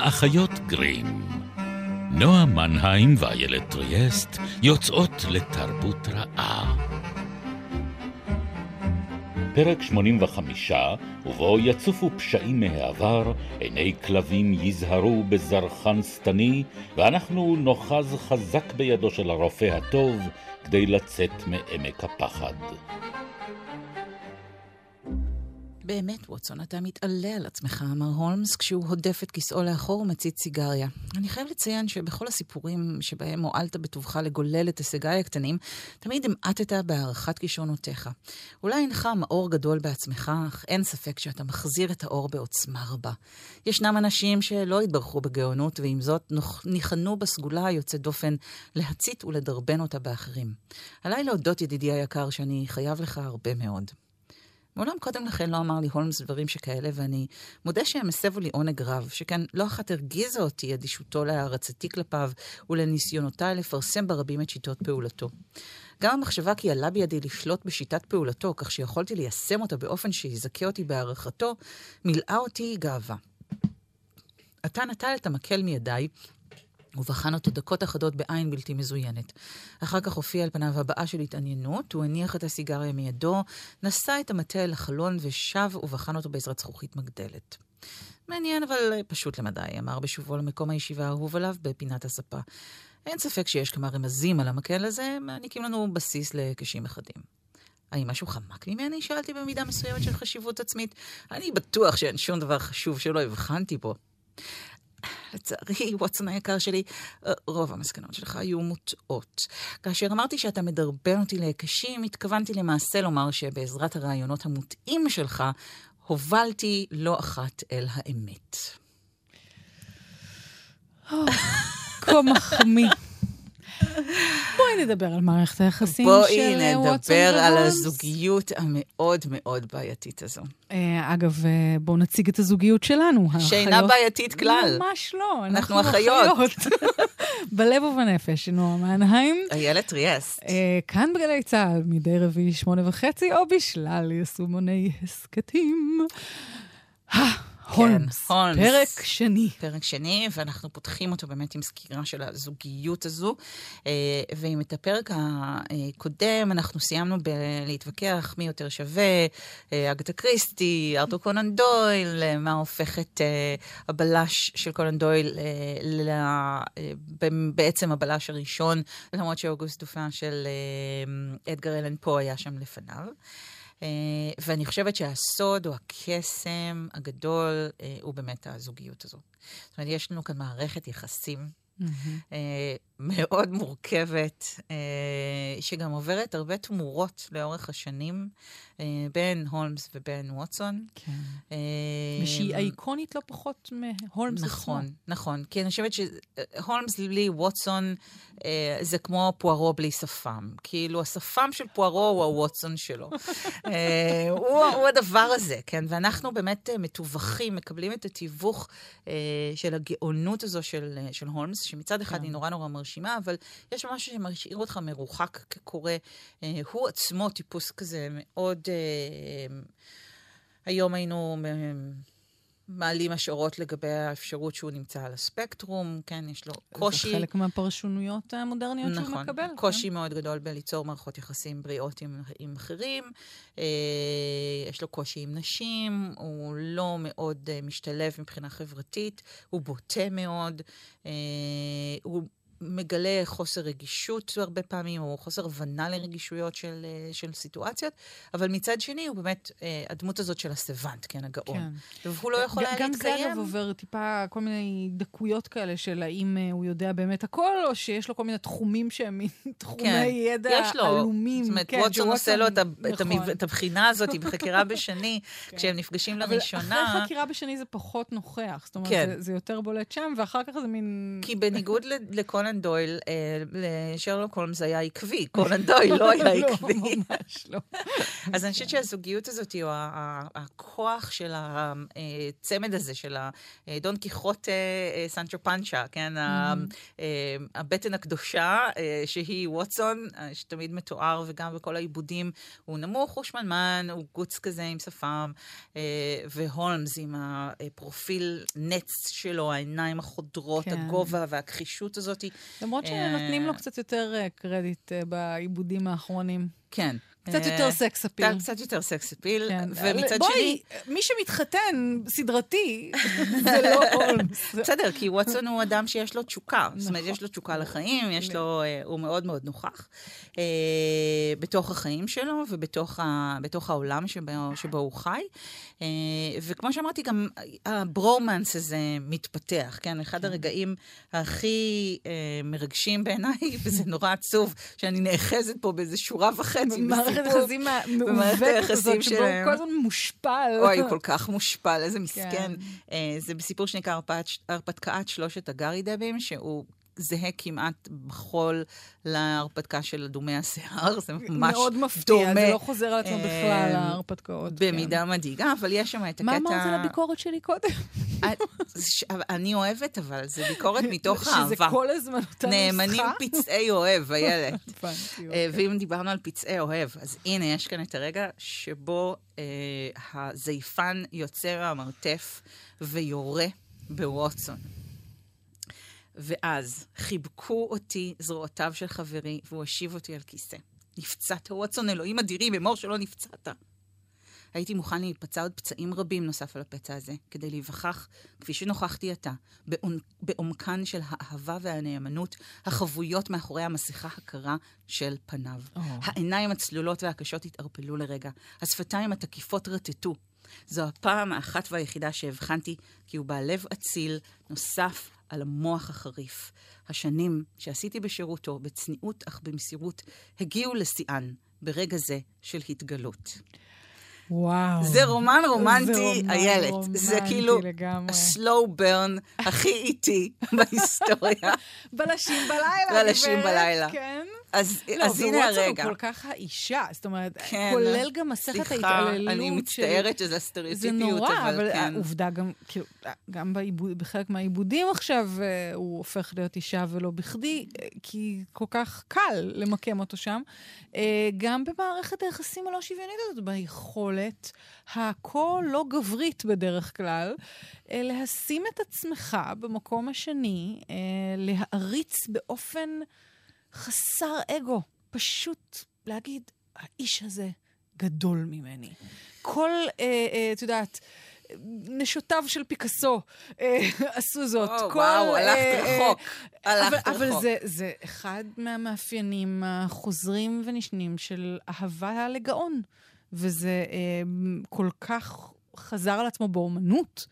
האחיות גרים. נועה מנהיים ואיילת טריאסט יוצאות לתרבות רעה. פרק 85, ובו יצופו פשעים מהעבר, עיני כלבים יזהרו בזרחן שטני, ואנחנו נאחז חזק בידו של הרופא הטוב כדי לצאת מעמק הפחד. באמת, ווטסון, אתה מתעלה על עצמך, אמר הולמס, כשהוא הודף את כיסאו לאחור ומצית סיגריה. אני חייב לציין שבכל הסיפורים שבהם הועלת בטובך לגולל את הישגיי הקטנים, תמיד המעטת בהערכת כישרונותיך. אולי אינך מאור גדול בעצמך, אך אין ספק שאתה מחזיר את האור בעוצמה רבה. ישנם אנשים שלא התברכו בגאונות, ועם זאת ניחנו בסגולה היוצאת דופן להצית ולדרבן אותה באחרים. עליי להודות, ידידי היקר, שאני חייב לך הרבה מאוד. מעולם קודם לכן לא אמר לי הולמס דברים שכאלה, ואני מודה שהם הסבו לי עונג רב, שכן לא אחת הרגיזה אותי אדישותו להערצתי כלפיו ולניסיונותיי לפרסם ברבים את שיטות פעולתו. גם המחשבה כי עלה בידי לשלוט בשיטת פעולתו, כך שיכולתי ליישם אותה באופן שיזכה אותי בהערכתו, מילאה אותי גאווה. אתה נטל את המקל מידיי, ובחן אותו דקות אחדות בעין בלתי מזוינת. אחר כך הופיע על פניו הבעה של התעניינות, הוא הניח את הסיגריה מידו, נשא את המטה אל החלון ושב ובחן אותו בעזרת זכוכית מגדלת. מעניין אבל פשוט למדי, אמר בשובו למקום הישיבה האהוב עליו בפינת הספה. אין ספק שיש כמה רמזים על המקל הזה, מעניקים לנו בסיס לקשים אחדים. האם משהו חמק ממני? שאלתי במידה מסוימת של חשיבות עצמית. אני בטוח שאין שום דבר חשוב שלא הבחנתי בו. לצערי, ווטסון היקר שלי, אה, רוב המסקנות שלך היו מוטעות. כאשר אמרתי שאתה מדרבן אותי להיקשים, התכוונתי למעשה לומר שבעזרת הרעיונות המוטעים שלך, הובלתי לא אחת אל האמת. כה מחמיא. בואי נדבר על מערכת היחסים של ווטסון בואי נדבר על הזוגיות המאוד מאוד בעייתית הזו. אה, אגב, אה, בואו נציג את הזוגיות שלנו. שאינה בעייתית כלל. ממש לא, אנחנו אחיות. בלב ובנפש, נועה מנהיים. איילת טריאסט. אה, כאן בגלי צה"ל, מדי רביעי שמונה וחצי, או בשלל יישומוני הסכתים. הולמס, כן, הולמס, פרק שני. פרק שני, ואנחנו פותחים אותו באמת עם סקירה של הזוגיות הזו. אה, ועם את הפרק הקודם, אנחנו סיימנו להתווכח מי יותר שווה, אה, אגתה קריסטי, ארתור קונן דויל, מה הופך את אה, הבלש של קונן דויל בעצם הבלש הראשון, למרות שאוגוסט דופה של אדגר אלן פה היה שם לפניו. אה, ואני חושבת שהסוד או הקסם הגדול אה, הוא באמת הזוגיות הזאת. זאת אומרת, יש לנו כאן מערכת יחסים mm-hmm. מאוד מורכבת, שגם עוברת הרבה תמורות לאורך השנים. אה, בין הולמס ובין ווטסון. כן. אה, ושהיא אייקונית לא פחות מהולמס נכון, עצמו. נכון, נכון. כי אני חושבת שהולמס לי, ווטסון, אה, זה כמו פוארו בלי שפם. כאילו, השפם של פוארו הוא הווטסון שלו. הוא, הוא הדבר הזה, כן? ואנחנו באמת מתווכים, מקבלים את התיווך של הגאונות הזו של, של הולמס, שמצד אחד כן. היא נורא נורא מרשימה, אבל יש משהו שמשאיר אותך מרוחק כקורא. הוא עצמו טיפוס כזה מאוד... היום היינו מעלים השערות לגבי האפשרות שהוא נמצא על הספקטרום, כן, יש לו קושי. זה חלק מהפרשנויות המודרניות נכון, שהוא מקבל. נכון, קושי כן? מאוד גדול בליצור מערכות יחסים בריאות עם, עם אחרים. אה, יש לו קושי עם נשים, הוא לא מאוד אה, משתלב מבחינה חברתית, הוא בוטה מאוד. אה, הוא מגלה חוסר רגישות הרבה פעמים, או חוסר הבנה לרגישויות של, אה, של סיטואציות, אבל מצד שני הוא באמת אה, הדמות הזאת של הסוונט, כן, הגאון. כן. והוא לא יכול היה להתקיים. גם זה אגב עובר טיפה כל מיני דקויות כאלה של האם אה, הוא יודע באמת הכל, או שיש לו כל מיני תחומים שהם תחומי כן. ידע יש לו. עלומים. זאת אומרת, כן, ווטסון עושה לו את, נכון. את, את הבחינה הזאת בחקירה בשני, כן. כשהם נפגשים לראשונה. אבל אחרי חקירה בשני זה פחות נוכח, זאת אומרת, כן. זה, זה יותר בולט שם, ואחר כך זה מין... כי בניגוד לקונן קונן דויל לשרלוק הולמס היה עקבי, קונן דויל לא היה לא, עקבי. לא, ממש לא. אז אני חושבת שהזוגיות הזאת, או הכוח של הצמד הזה, של דון קיחוט סנצ'ו פנצ'ה, כן? Mm-hmm. הבטן הקדושה, שהיא ווטסון, שתמיד מתואר, וגם בכל העיבודים, הוא נמוך, הוא שמנמן, הוא גוץ כזה עם שפם, והולמס עם הפרופיל נץ שלו, העיניים החודרות, כן. הגובה והכחישות הזאת. למרות שנותנים לו קצת יותר קרדיט בעיבודים האחרונים. כן. קצת יותר סקס אפיל. קצת יותר סקס אפיל. ומצד שני... בואי, מי שמתחתן סדרתי, זה לא הולמס. בסדר, כי ווטסון הוא אדם שיש לו תשוקה. נכון. זאת אומרת, יש לו תשוקה לחיים, יש לו... אה, הוא מאוד מאוד נוכח אה, בתוך החיים שלו ובתוך העולם שבו, הוא חי. אה, וכמו שאמרתי, גם הברומנס הזה מתפתח, כן? אחד כן. הרגעים הכי מרגשים בעיניי, וזה נורא עצוב, שאני נאחזת פה באיזה שורה וחצי. במערכת היחסים המעוותת הזאת, שבו הוא כל הזמן מושפל. אוי, הוא כל כך מושפל, איזה מסכן. כן. אה, זה בסיפור שנקרא הרפתקאת שלושת הגרידבים, שהוא זהה כמעט בכל להרפתקה של אדומי השיער, זה ממש דומה. מאוד מפתיע, זה לא חוזר על עצמו בכלל, אה, ההרפתקאות. במידה כן. מדאיגה, אבל יש שם את הקטע... מה אמרת על הביקורת שלי קודם? אה, אני אוהבת, אבל זה ביקורת מתוך אהבה. שזה כל הזמן אותה נוסחה? נאמנים פצעי אוהב, איילת. אה, אוקיי. ואם דיברנו על פצעי אוהב, אז הנה, יש כאן את הרגע שבו הזייפן יוצר המרתף ויורה בווטסון. ואז חיבקו אותי זרועותיו של חברי, והוא השיב אותי על כיסא. נפצעת, ווטסון, אלוהים אדירים, אמור שלא נפצעת. הייתי מוכן להיפצע עוד פצעים רבים נוסף על הפצע הזה, כדי להיווכח, כפי שנוכחתי עתה, בעומקן של האהבה והנאמנות החבויות מאחורי המסכה הקרה של פניו. Oh. העיניים הצלולות והקשות התערפלו לרגע, השפתיים התקיפות רטטו. זו הפעם האחת והיחידה שהבחנתי כי הוא בעל לב אציל, נוסף על המוח החריף. השנים שעשיתי בשירותו, בצניעות אך במסירות, הגיעו לשיאן ברגע זה של התגלות. וואו. זה רומן רומנטי, איילת. זה כאילו הסלואו ברן הכי איטי בהיסטוריה. בלשים בלילה. בלשים בלילה. כן. אז, לא, אז הנה הרגע. הוא כל כך האישה, זאת אומרת, כן, כולל גם מסכת ההתעללות. סליחה, אני מצטערת שזה הסטריאוטיפיות, אבל כן. זה נורא, אבל העובדה גם, כאילו, גם בעיבוד, בחלק מהעיבודים עכשיו, אה, הוא הופך להיות אישה ולא בכדי, אה, כי כל כך קל למקם אותו שם. אה, גם במערכת היחסים הלא שוויונית הזאת, ביכולת הכה לא גברית בדרך כלל, להשים את עצמך במקום השני, להעריץ באופן... חסר אגו. פשוט להגיד, האיש הזה גדול ממני. כל, אה, אה, את יודעת, נשותיו של פיקאסו אה, עשו זאת. או, כל, וואו, אה, הלכת אה, רחוק. הלכת רחוק. אבל זה, זה אחד מהמאפיינים החוזרים ונשנים של אהבה לגאון. וזה אה, כל כך חזר על עצמו באומנות.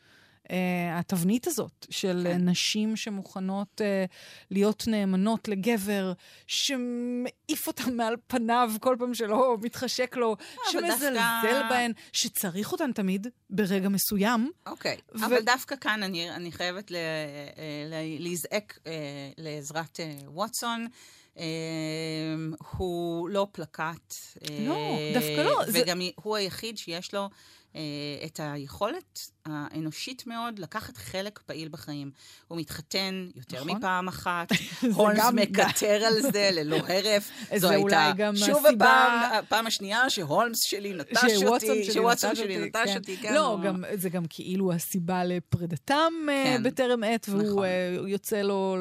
Uh, התבנית הזאת של כן. נשים שמוכנות uh, להיות נאמנות לגבר, שמעיף אותן מעל פניו כל פעם שלא מתחשק לו, שמזלזל דווקא... בהן, שצריך אותן תמיד ברגע מסוים. אוקיי, ו... אבל דווקא כאן אני, אני חייבת להזעק uh, לעזרת uh, ווטסון. Uh, הוא לא פלקט. לא, uh, דווקא לא. וגם זה... הוא היחיד שיש לו אה, את היכולת האנושית מאוד לקחת חלק פעיל בחיים. הוא מתחתן יותר נכון. מפעם אחת, הולמס מקטר על זה ללא הרף. זו הייתה שוב הסיבה... הפעם, הפעם השנייה שהולמס שלי נטש אותי, שווטסון שלי נטש כן. אותי, כן. לא, גם, זה גם כאילו הסיבה לפרידתם אה, כן. בטרם עת, והוא נכון. uh, יוצא לו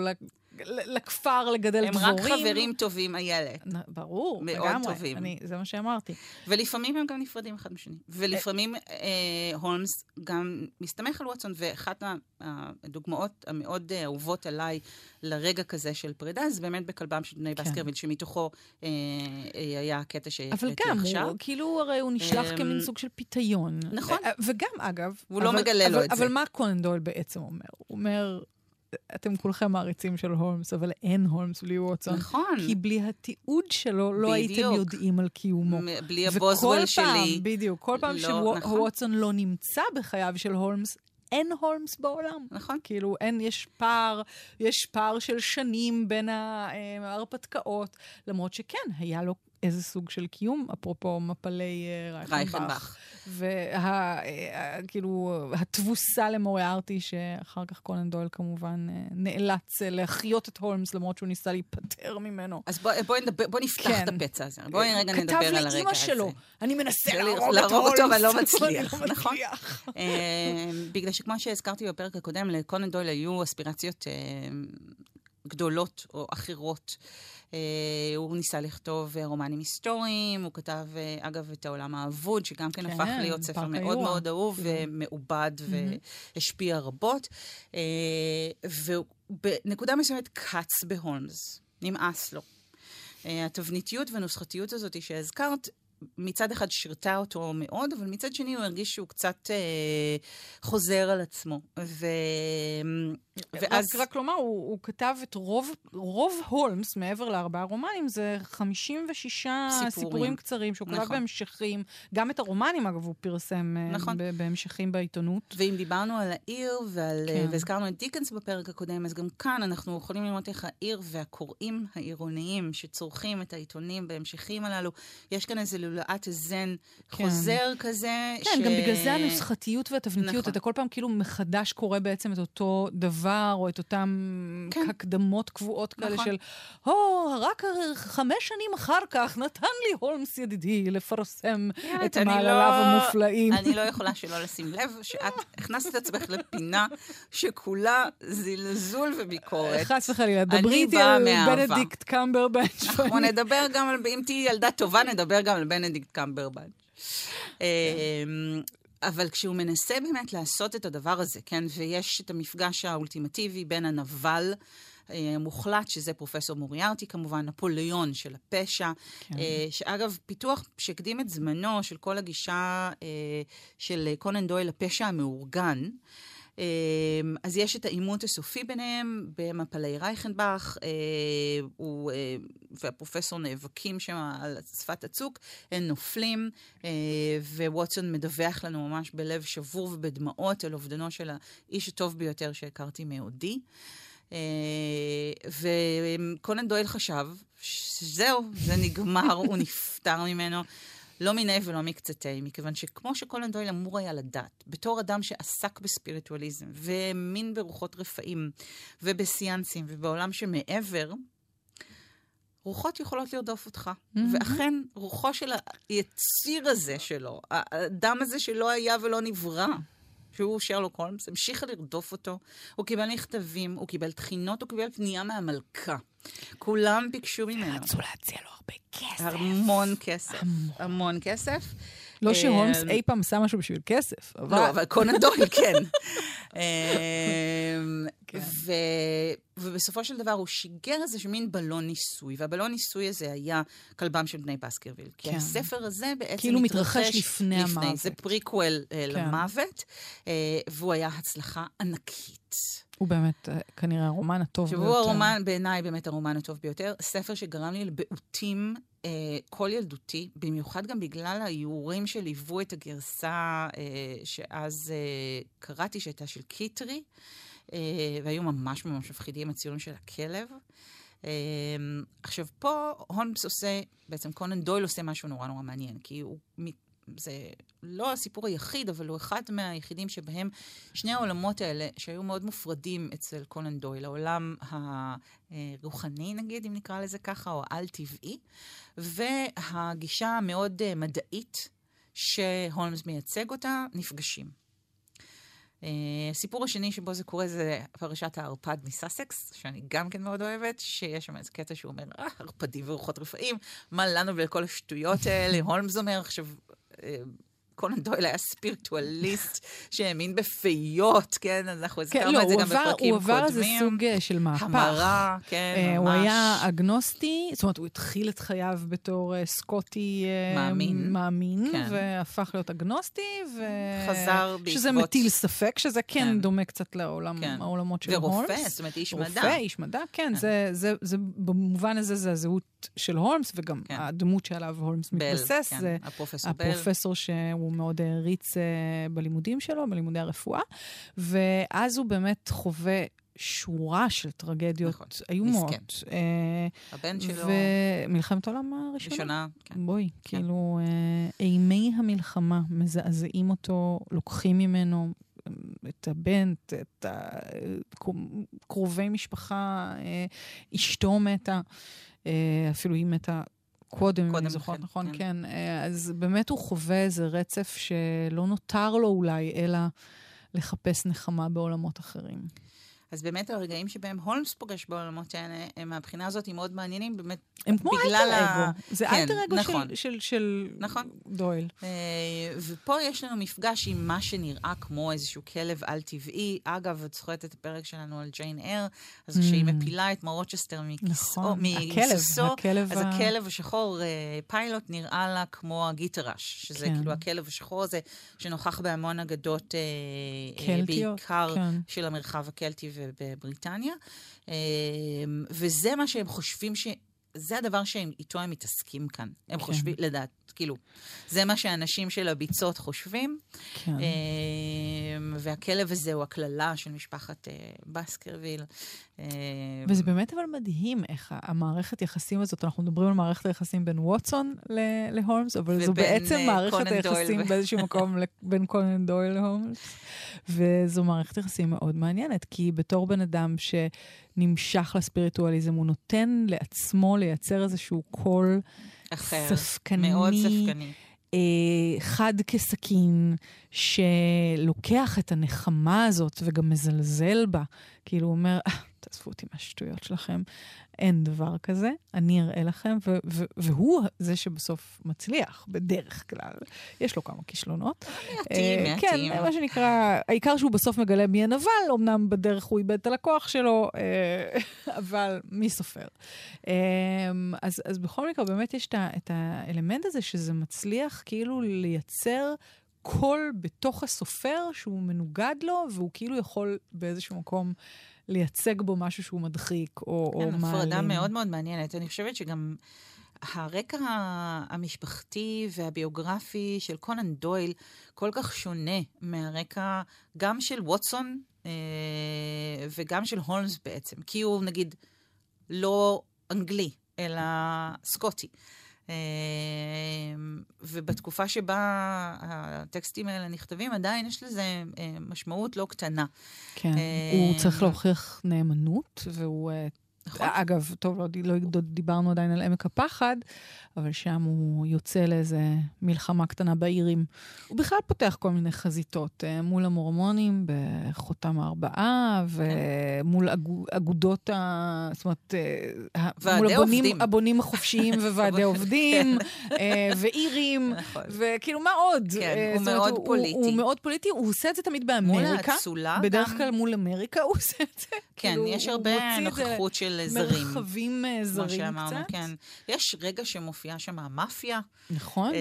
לכפר לגדל הם דבורים. הם רק חברים טובים, איילת. ברור, מאוד לגמרי. טובים. אני, זה מה שאמרתי. ולפעמים הם גם נפרדים אחד משני. ולפעמים אה, הולמס גם מסתמך על ווטסון, ואחת הדוגמאות המאוד אה, אהובות עליי לרגע כזה של פרידה, זה באמת בכלבם של בני כן. בסקרוויל, שמתוכו אה, אה, היה הקטע שהקראתי עכשיו. אבל גם, הוא, כאילו הרי הוא נשלח אה, כמין סוג של פיתיון. נכון. אה, וגם, אגב... הוא לא אבל, לא מגלה אבל, לו את אבל זה. אבל מה קונן דויל בעצם אומר? הוא אומר... אתם כולכם מעריצים של הולמס, אבל אין הולמס בלי ווטסון. נכון. כי בלי התיעוד שלו לא בדיוק. הייתם יודעים על קיומו. בלי הבוזוול שלי. בדיוק, כל פעם לא, שווטסון נכון. לא נמצא בחייו של הולמס, אין הולמס בעולם. נכון. כאילו, אין, יש פער, יש פער של שנים בין ההרפתקאות, למרות שכן, היה לו איזה סוג של קיום, אפרופו מפלי אה, רייכנבך. וכאילו, וה, התבוסה למוריארטי, שאחר כך קונן דויל כמובן אה, נאלץ אה, להחיות את הולמס, למרות שהוא ניסה להיפטר ממנו. אז בואי בוא בוא נפתח כן. את הפצע הזה. בואי רגע נדבר על הרגע הזה. כתב לאימא שלו, אני מנסה להרוג את הולמס, אבל לא מצליח, נכון? בגלל שכמו שהזכרתי בפרק הקודם, לקונן דויל היו אספירציות גדולות או אחרות. אה, הוא ניסה לכתוב אה, רומנים היסטוריים, הוא כתב, אה, אגב, את העולם האבוד, שגם כן, כן הפך להיות ספר מאוד איוע. מאוד אהוב כן. ומעובד mm-hmm. והשפיע רבות. ובנקודה מסוימת קץ בהולמס, נמאס לו. התבניתיות והנוסחתיות הזאת שהזכרת, מצד אחד שירתה אותו מאוד, אבל מצד שני הוא הרגיש שהוא קצת אה, חוזר על עצמו. ו... ואז... רק, רק לומר, הוא, הוא כתב את רוב, רוב הולמס, מעבר לארבעה רומנים, זה 56 סיפורים, סיפורים קצרים, שהוא נכון. כתב בהמשכים. גם את הרומנים, אגב, הוא פרסם אה, נכון. בהמשכים בעיתונות. ואם דיברנו על העיר, ועל, כן. והזכרנו את דיקנס בפרק הקודם, אז גם כאן אנחנו יכולים ללמוד איך העיר והקוראים העירוניים שצורכים את העיתונים בהמשכים הללו, יש כאן איזה לולאת הזן כן. חוזר כזה. כן, ש... גם בגלל זה הנוסחתיות והתבניתיות. נכון. אתה כל פעם כאילו מחדש קורא בעצם את אותו דבר, או את אותן כן. הקדמות קבועות כאלה נכון. של, הו, oh, רק חמש שנים אחר כך נתן לי הולמס ידידי לפרסם את מעלליו לא... המופלאים. אני לא יכולה שלא לשים לב שאת הכנסת את עצמך לפינה שכולה זלזול וביקורת. חס וחלילה, דברי איתי על בנדיקט קמברבץ'. אנחנו נדבר גם על, אם תהיי ילדה טובה, נדבר גם על בנדיקט קמברבץ'. אבל כשהוא מנסה באמת לעשות את הדבר הזה, כן, ויש את המפגש האולטימטיבי בין הנבל, המוחלט, שזה פרופסור מוריארטי כמובן, נפוליאון של הפשע, כן. אה, שאגב, פיתוח שהקדים את זמנו של כל הגישה אה, של קונן דויל לפשע המאורגן. אמ, אז יש את העימות הסופי ביניהם במפלי רייכנבך, אה, הוא אה, והפרופסור נאבקים שם על שפת הצוק, הם נופלים, אה, וווטסון מדווח לנו ממש בלב שבור ובדמעות על אובדנו של האיש הטוב ביותר שהכרתי מעודי. וקונן דויל חשב שזהו, זה נגמר, הוא נפטר ממנו. לא מיניה ולא מקצתי, מכיוון שכמו שקולן דויל אמור היה לדעת, בתור אדם שעסק בספיריטואליזם, והאמין ברוחות רפאים, ובסיאנסים, ובעולם שמעבר, רוחות יכולות לרדוף אותך. Mm-hmm. ואכן, רוחו של היציר הזה שלו, האדם הזה שלא היה ולא נברא, שהוא שרלוק הולמס, המשיכה לרדוף אותו. הוא קיבל מכתבים, הוא קיבל תחינות, הוא קיבל פנייה מהמלכה. כולם ביקשו ממנו. רצו להציע לו הרבה כסף. המון כסף. המון כסף. לא שהולמס אי פעם עשה משהו בשביל כסף, אבל... לא, אבל קונן דויל כן. ובסופו של דבר הוא שיגר איזה מין בלון ניסוי, והבלון ניסוי הזה היה כלבם של בני בסקרוויל. כי כן. הספר הזה בעצם כאילו מתרחש לפני המוות. זה פריקוול אה, כן. למוות, אה, והוא היה הצלחה ענקית. הוא באמת אה, כנראה הרומן הטוב ביותר. שהוא הרומן, בעיניי באמת הרומן הטוב ביותר. ספר שגרם לי לביעותים אה, כל ילדותי, במיוחד גם בגלל האיורים שליוו את הגרסה אה, שאז אה, קראתי, שהייתה של קיטרי, אה, והיו ממש ממש מפחידים, הציורים של הכלב. אה, עכשיו, פה הולמס עושה, בעצם קונן דויל עושה משהו נורא נורא מעניין, כי הוא זה לא הסיפור היחיד, אבל הוא אחד מהיחידים שבהם שני העולמות האלה, שהיו מאוד מופרדים אצל קולן דויל, העולם הרוחני נגיד, אם נקרא לזה ככה, או על-טבעי, והגישה המאוד אה, מדעית שהולמס מייצג אותה, נפגשים. Uh, הסיפור השני שבו זה קורה זה פרשת הערפד מסאסקס, שאני גם כן מאוד אוהבת, שיש שם איזה קטע שהוא אומר, אה, ערפדים ורוחות רפאים, מה לנו ולכל השטויות האלה? הולמס אומר, עכשיו, קונן דויל היה ספירטואליסט שהאמין בפיות, כן? אנחנו הזכרנו כן, לא, את זה גם בפרקים קודמים. הוא עבר איזה סוג אה, של מהפך. המרה, כן, uh, ממש. הוא היה אגנוסטי, זאת אומרת, הוא התחיל את חייו בתור uh, סקוטי uh, מאמין, מאמין כן. והפך להיות אגנוסטי, ו... חזר בעקבות... שזה מטיל ספק, שזה כן, כן. דומה קצת לעולם, כן. העולמות של הולמס. ורופא, זאת אומרת, איש מדע. רופא, איש מדע, כן, כן. זה, זה, זה, במובן הזה זה הזהות הדמות של הולמס, וגם כן. הדמות שעליו הולמס בל, מתבסס, כן, זה הפרופסור בל. הפרופסור שהוא מאוד העריץ אה, בלימודים שלו, בלימודי הרפואה, ואז הוא באמת חווה שורה של טרגדיות נכון, איומות. מסכן. אה, הבן שלו, ומלחמת העולם הראשונה. ראשונה, כן. בואי, כאילו, אה, אימי המלחמה מזעזעים אותו, לוקחים ממנו את הבן, את- הקרובי משפחה, אה, אשתו מתה, אפילו היא מתה קודם, אם אני זוכרת לכן, נכון, כן. כן. אה, אז באמת הוא חווה איזה רצף שלא נותר לו אולי, אלא לחפש נחמה בעולמות אחרים. אז באמת הרגעים שבהם הולמס פוגש בעולמות האלה, הם מהבחינה הזאת מאוד מעניינים, באמת, הם כמו אלטר ה- אגו. זה כן, אלטר אגו נכון. של, של, של נכון. דויל. אה, ופה יש לנו מפגש עם מה שנראה כמו איזשהו כלב על-טבעי. אגב, את זוכרת את הפרק שלנו על ג'יין אר, אז כשהיא Mm. מפילה את מרוצ'סטר מכיסאו, נכון, הכלב, הכלב אז ה- הכלב השחור, אה, פיילוט, נראה לה כמו הגיטרש, שזה כן. כאילו הכלב השחור הזה, שנוכח בהמון אגדות, אה, קלטיות, בעיקר כן. של המרחב הקלטי ובבריטניה. אה, וזה מה שהם חושבים ש... זה הדבר שאיתו הם מתעסקים כאן. הם כן. חושבים, לדעת, כאילו, זה מה שהאנשים של הביצות חושבים. כן. אה, והכלב הזה הוא הקללה של משפחת אה, בסקרוויל. אה, וזה באמת אבל מדהים איך המערכת יחסים הזאת, אנחנו מדברים על מערכת היחסים בין ווטסון להולמס, אבל זו בעצם מערכת היחסים ו- באיזשהו מקום בין קונן דויל להולמס. וזו מערכת יחסים מאוד מעניינת, כי בתור בן אדם שנמשך לספיריטואליזם, הוא נותן לעצמו לייצר איזשהו קול אחר. ספקני, מאוד ספקני. אה, חד כסכין, שלוקח את הנחמה הזאת וגם מזלזל בה. כאילו הוא אומר, "אה, תעזבו אותי מהשטויות שלכם, אין דבר כזה, אני אראה לכם, ו- ו- והוא זה שבסוף מצליח, בדרך כלל. יש לו כמה כישלונות. מעטים, אה, מעטים. כן, מה שנקרא, העיקר שהוא בסוף מגלה מי הנבל, אמנם בדרך הוא איבד את הלקוח שלו, אה, אבל מי סופר? אה, אז, אז בכל מקרה, באמת יש את האלמנט הזה שזה מצליח כאילו לייצר קול בתוך הסופר שהוא מנוגד לו, והוא כאילו יכול באיזשהו מקום לייצג בו משהו שהוא מדחיק או, או כן, מעלים. הפרדה מאוד מאוד מעניינת. אני חושבת שגם הרקע המשפחתי והביוגרפי של קונן דויל כל כך שונה מהרקע גם של ווטסון אה, וגם של הולמס בעצם. כי הוא נגיד לא אנגלי, אלא סקוטי. אה, ובתקופה שבה הטקסטים האלה נכתבים, עדיין יש לזה אה, משמעות לא קטנה. כן, אה, הוא צריך להוכיח נאמנות, והוא... נכון. אגב, טוב, לא, לא דיברנו עדיין על עמק הפחד, אבל שם הוא יוצא לאיזה מלחמה קטנה באירים. הוא בכלל פותח כל מיני חזיתות אה, מול המורמונים בחותם הארבעה, ומול אגו- אגודות ה... זאת אומרת, אה, מול הבונים. הבונים החופשיים וועדי עובדים, אה, ואירים, נכון. וכאילו, מה עוד? כן, הוא מאוד הוא- פוליטי. הוא מאוד פוליטי, הוא עושה את זה תמיד מול באמריקה. האצולה בדרך גם- כלל מול אמריקה הוא עושה את זה. כן, כאילו, יש הוא הרבה נוכחות של זרים. מרחבים אה, כמו זרים שאמרנו, קצת. כן. יש רגע שמופיעה שם המאפיה, נכון, כן.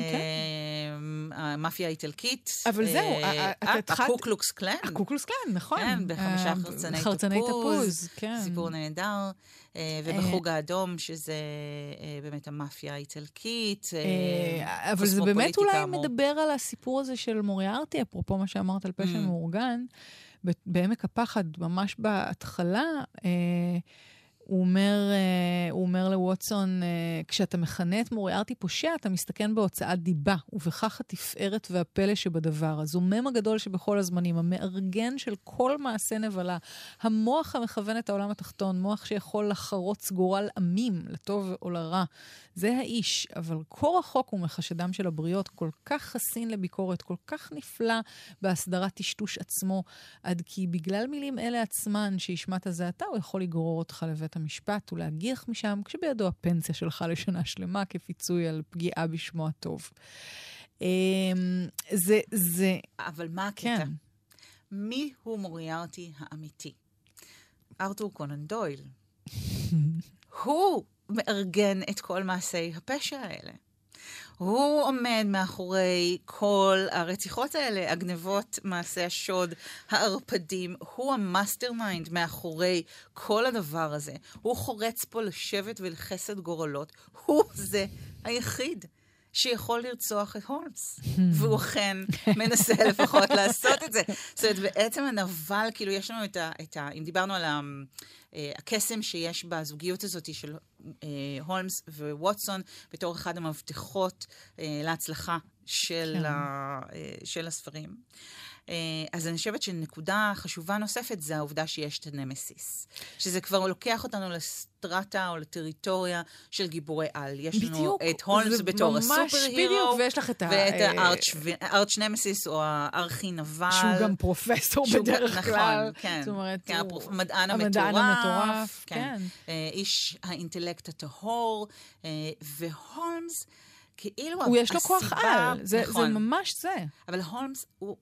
אה, המאפיה האיטלקית. אבל אה, זהו, ה- ה- את אה, התחלת- הקוקלוקס קלן. הקוקלוס קלן, נכון. כן, בחמישה אה, חרצני חרצני תפוז, כן. סיפור נהדר. אה, ובחוג האדום, שזה אה, באמת המאפיה האיטלקית. אה, אה, אבל זה באמת אולי. מדבר על הסיפור הזה של מוריארטי, אפרופו מה שאמרת על פשע Mm. מאורגן. בעמק הפחד, ממש בהתחלה, אה, הוא אומר, אה, הוא אומר לווטסון, אה, כשאתה מכנה את מוריארטי פושע, אתה מסתכן בהוצאת דיבה, ובכך התפארת והפלא שבדבר. הזומם הגדול שבכל הזמנים, המארגן של כל מעשה נבלה, המוח המכוון את העולם התחתון, מוח שיכול לחרוץ גורל עמים, לטוב או לרע. זה האיש, אבל כה רחוק הוא מחשדם של הבריות, כל כך חסין לביקורת, כל כך נפלא בהסדרת טשטוש עצמו, עד כי בגלל מילים אלה עצמן שהשמעת זה עתה, הוא יכול לגרור אותך לבית המשפט ולהגיח משם, כשבידו הפנסיה שלך לשנה שלמה כפיצוי על פגיעה בשמו הטוב. אמ, זה, זה, אבל מה הקטע? כן. מי הוא מוריארטי האמיתי? ארתור קונן דויל. הוא מארגן את כל מעשי הפשע האלה. הוא עומד מאחורי כל הרציחות האלה, הגנבות, מעשי השוד, הערפדים. הוא ה mastermind מאחורי כל הדבר הזה. הוא חורץ פה לשבט ולחסד גורלות. הוא זה היחיד. שיכול לרצוח את הולמס. והוא אכן מנסה לפחות לעשות את זה. זאת אומרת, בעצם הנבל, כאילו, יש לנו את ה... את ה אם דיברנו על הקסם שיש בזוגיות הזאת של אה, הולמס וווטסון בתור אחד המבטחות אה, להצלחה של, כן. ה, של הספרים. אז אני חושבת שנקודה חשובה נוספת זה העובדה שיש את הנמסיס. שזה כבר לוקח אותנו לסטרטה או לטריטוריה של גיבורי על. יש בדיוק, לנו את הולמס בתור ה superhero. בדיוק, ויש לך את ה... ואת ה arch nemesis או הארכי נבל. שהוא גם פרופסור בדרך נכון, כלל. כן. זאת אומרת, כן, הוא... המדען המטורף. המטורף, כן. כן. איש האינטלקט הטהור, והולמס... כאילו, הוא יש לו כוח על, זה, נכון. זה ממש זה. אבל הולמס הוא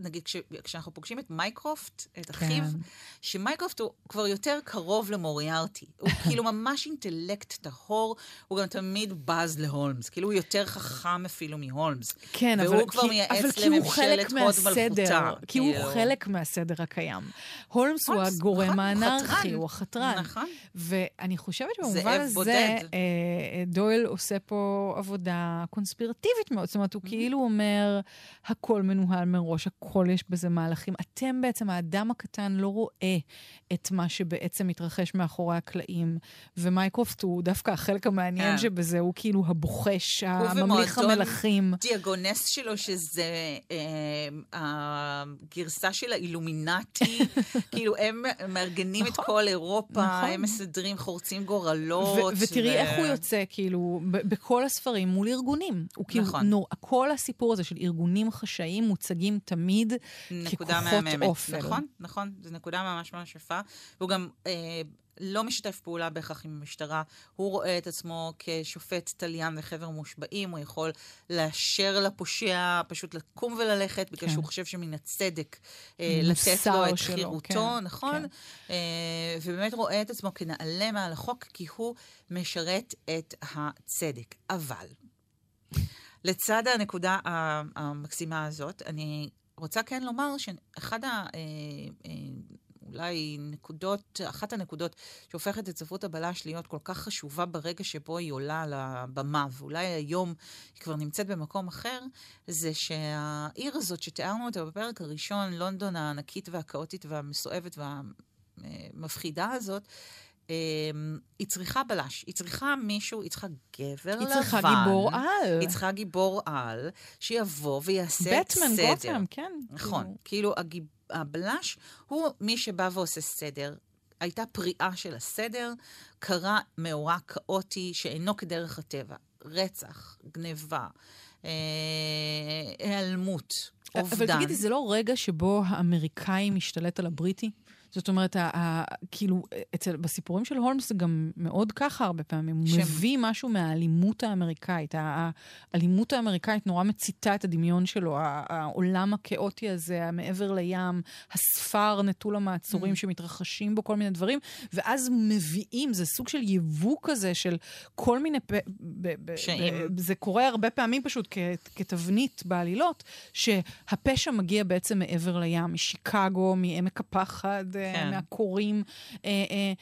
נגיד, כש, כשאנחנו פוגשים את מייקרופט, את אחיו, כן. שמייקרופט הוא כבר יותר קרוב למוריארטי. הוא כאילו ממש אינטלקט טהור, הוא גם תמיד בז להולמס. כאילו הוא יותר חכם אפילו מהולמס. כן, אבל... כבר כי, מייעץ אבל כי לממשלת הוד מלכותה. כי כאילו. הוא חלק מהסדר הקיים. הולמס הוא הגורם נכון, האנרכי. הוא החתרן. נכון. ואני חושבת שבמובן הזה. אה, דויל עושה פה עבודה קונספירטיבית מאוד. זאת אומרת, הוא כאילו אומר, הכל מנוהל מראש, הכל יש בזה מהלכים. אתם בעצם, האדם הקטן לא רואה את מה שבעצם מתרחש מאחורי הקלעים. ומייקרופט הוא דווקא החלק המעניין כן. שבזה, הוא כאילו הבוחש, הממליך ומועדון המלכים. דיוגנס שלו, שזה אה, הגרסה של האילומינטי, כאילו הם מארגנים נכון, את כל אירופה, נכון. הם מסדרים, חורצים גורלות. ו- ותראי איך הוא יוצא, כאילו, ב- בכל הספרים מול ארגונים. הוא כאילו, נכון. נור, כל הסיפור הזה של ארגונים חשאיים מוצגים תמיד נקודה ככוחות מהממת. אופל. נכון, נכון, זו נקודה ממש ממש יפה. והוא גם אה, לא משתף פעולה בהכרח עם המשטרה. הוא רואה את עצמו כשופט תליין לחבר מושבעים, הוא יכול לאשר לפושע פשוט לקום וללכת, בגלל כן. שהוא חושב שמן הצדק אה, לתת לו את שלו, חירותו, כן, נכון? כן. אה, ובאמת רואה את עצמו כנעלה מעל החוק, כי הוא משרת את הצדק. אבל, לצד הנקודה המקסימה הזאת, אני רוצה כן לומר שאחד ה... אה, אה, אולי נקודות, אחת הנקודות שהופכת את ספרות הבלש להיות כל כך חשובה ברגע שבו היא עולה על הבמה, ואולי היום היא כבר נמצאת במקום אחר, זה שהעיר הזאת שתיארנו אותה בפרק הראשון, לונדון הענקית והכאוטית והמסואבת והמפחידה הזאת, אה, היא צריכה בלש, היא צריכה מישהו, היא צריכה גבר לבן. היא צריכה גיבור על. היא צריכה גיבור על, שיבוא ויעשה בטמן, סדר. גותם, כן. נכון. כאילו, כאילו, הגיב... הבלש הוא מי שבא ועושה סדר. הייתה פריאה של הסדר, קרה מאורע כאוטי שאינו כדרך הטבע. רצח, גניבה, אה, היעלמות, אובדן. אבל תגידי, זה לא רגע שבו האמריקאי משתלט על הבריטי? זאת אומרת, ה- ה- כאילו, אצל, בסיפורים של הולמס זה גם מאוד ככה הרבה פעמים. הוא שם- מביא משהו מהאלימות האמריקאית. האלימות האמריקאית נורא מציתה את הדמיון שלו. העולם הכאוטי הזה, המעבר לים, הספר נטול המעצורים Mm. שמתרחשים בו כל מיני דברים, ואז מביאים, זה סוג של יבוא כזה של כל מיני... פ... ב- ב- פשעים. ב- זה קורה הרבה פעמים פשוט כ- כתבנית בעלילות, שהפשע מגיע בעצם מעבר לים, משיקגו, מעמק הפחד, כן. מהקורים. אה,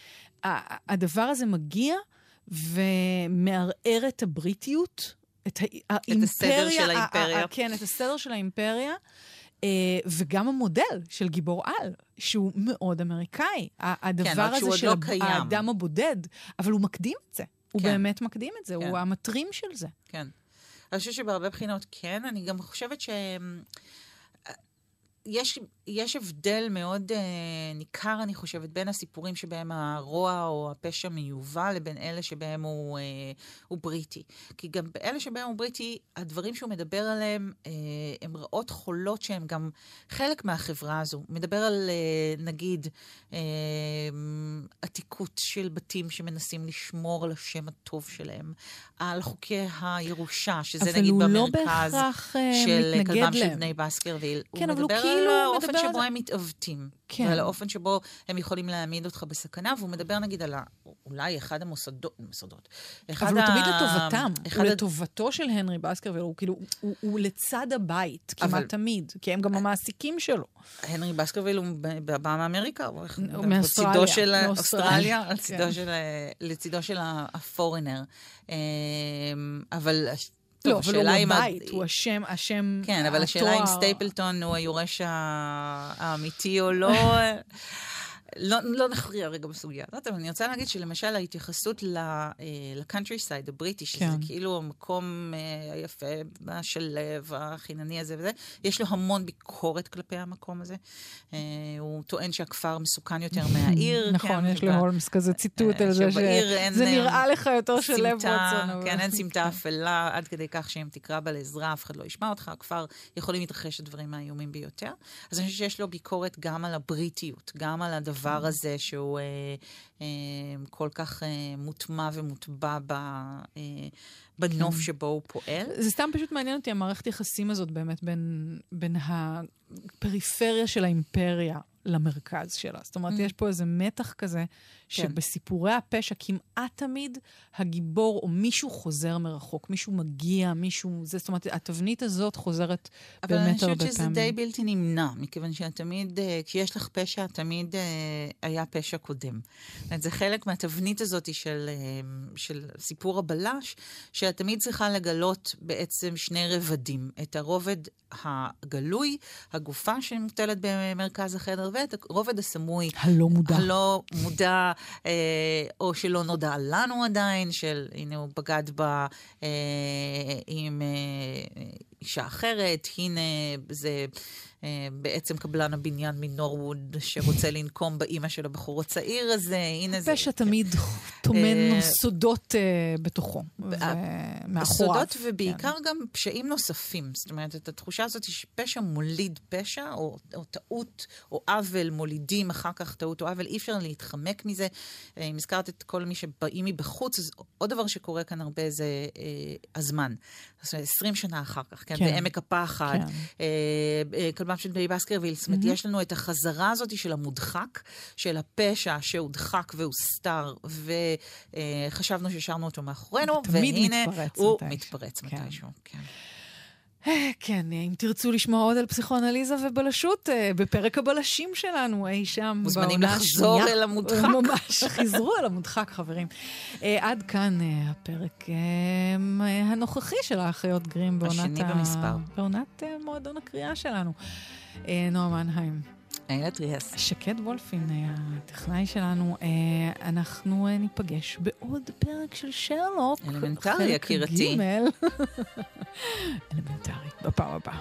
אה, הדבר הזה מגיע ומערער את הבריטיות, את הא- האימפריה. הסדר של האימפריה. כן, את הסדר של האימפריה. אה, וגם המודל של גיבור על, שהוא מאוד אמריקאי. הדבר כן, הזה של לא. האדם הבודד, אבל הוא מקדים את זה. הוא כן. באמת מקדים את זה, כן. הוא המטרים של זה. כן. אני חושבת שבהרבה בחינות כן. אני גם חושבת ש... יש, יש הבדל מאוד אה, ניכר, אני חושבת, בין הסיפורים שבהם הרוע או הפשע מיובא לבין אלה שבהם הוא, אה, הוא בריטי. כי גם באלה שבהם הוא בריטי, הדברים שהוא מדבר עליהם אה, הם רעות חולות שהם גם חלק מהחברה הזו. הוא מדבר על, אה, נגיד, אה, עתיקות של בתים שמנסים לשמור על השם הטוב שלהם, על חוקי הירושה, שזה נגיד הוא לא במרכז אה, של כלבם של. בני בסקרוויל. כן, אבל הוא כאילו מדבר שבו הם מתעוותים. כן. ועל האופן שבו הם יכולים להעמיד אותך בסכנה, והוא מדבר נגיד על ה... אולי אחד המוסדות, מוסדות. אחד אבל הוא ה- תמיד לטובתם, הוא ה- לטובתו של הנרי בסקרוויל, הוא כאילו, הוא- הוא לצד הבית, אבל- כמעט תמיד, כי הם גם המעסיקים שלו. הנרי בסקרוויל הוא בא מאמריקה, הוא הוא מאוסטרליה, של. אוסטרליה, כן. לצידו של ה foreigner. אמ, אבל... טוב, לא, אבל הוא בבית, הוא השם, השם, כן, אבל השאלה אם סטייפלטון הוא היורש האמיתי או לא, לא, לא נכריע רגע בסוגיה הזאת, אבל אני רוצה להגיד שלמשל ההתייחסות ל countryside הבריטי, שזה כן. כאילו המקום אה, היפה, השלו, החינני הזה וזה, יש לו המון ביקורת כלפי המקום הזה. אה, הוא טוען שהכפר מסוכן יותר מהעיר. נכון, כן, יש ובה- להולמס כזה ציטוט אה, על זה שזה אה, נראה לך יותר של לב סמטה, ווטסון. אבל- כן, אין סמטה אפלה, עד כדי כך שאם תקרא בה לעזרה, אף אחד לא ישמע אותך, כבר יכולים להתרחש הדברים האיומים ביותר. אז אני חושבת שיש לו ביקורת גם על הבריטיות, גם על הדבר Mm. הזה שהוא אה, אה, כל כך אה, מוטמע ומוטבע ב, אה, בנוף כן. שבו הוא פועל. זה סתם פשוט מעניין אותי, המערכת יחסים הזאת באמת בין, בין הפריפריה של האימפריה למרכז שלה. זאת אומרת, Mm. יש פה איזה מתח כזה, שבסיפורי הפשע כמעט תמיד הגיבור או מישהו חוזר מרחוק, מישהו מגיע, מישהו... זה, זאת אומרת, התבנית הזאת חוזרת אבל אני באמת חושבת הרבה שזה פעמים. די בלתי נמנע, מכיוון שתמיד, אה, כשיש לך פשע, תמיד אה, היה פשע קודם. זה חלק מהתבנית הזאת של, אה, של סיפור הבלש, שאת תמיד צריכה לגלות בעצם שני רבדים. את הרובד הגלוי, הגופה שמוטלת במרכז החדר, ואת הרובד הסמוי. הלא מודע. הלא מודע, אה, או שלא נודע לנו עדיין, של הנה הוא בגד בה אה, עם אה, אישה אחרת, הנה זה אה, בעצם קבלן הבניין מנורווד שרוצה לנקום באימא של הבחור הצעיר הזה, הנה זה... פשע תמיד טומן אה, סודות אה, בתוכו, ומאחוריו. סודות ובעיקר גם פשעים נוספים. זאת אומרת, את התחושה הזאת שפשע מוליד פשע, או, או טעות, או עוול מולידים אחר כך טעות או עוול, אי אפשר להתחמק מזה. אם הזכרת את כל מי שבאים מבחוץ, אז עוד דבר שקורה כאן הרבה זה הזמן. זאת אומרת, 20 שנה אחר כך, כן, כן. בעמק הפחד, כן. אה, אה, כלבם של בני בסקרוויל, זאת אומרת, יש לנו את החזרה הזאת של המודחק, של הפשע שהודחק והוסתר, וחשבנו שהשארנו אותו מאחורינו, והנה מתפרץ הוא מתישהו. מתפרץ כן. מתישהו. כן. אה, כן, אם תרצו לשמוע עוד על פסיכואנליזה ובלשות, אה, בפרק הבלשים שלנו, אי שם מוזמנים בעונה לחזור השנייה. אל המודחק. ממש, חזרו אל המודחק, חברים. אה, עד כאן הפרק הנוכחי של האחיות גרים בעונת... השני במספר. בעונת מועדון הקריאה שלנו. נועה מנהיים. איילת ריאס. שקד וולפין, אה, הטכנאי שלנו, אה, אנחנו אה, ניפגש בעוד פרק של שרלוק. אלמנטרי, יקירתי. אלמנטרי, בפעם הבאה.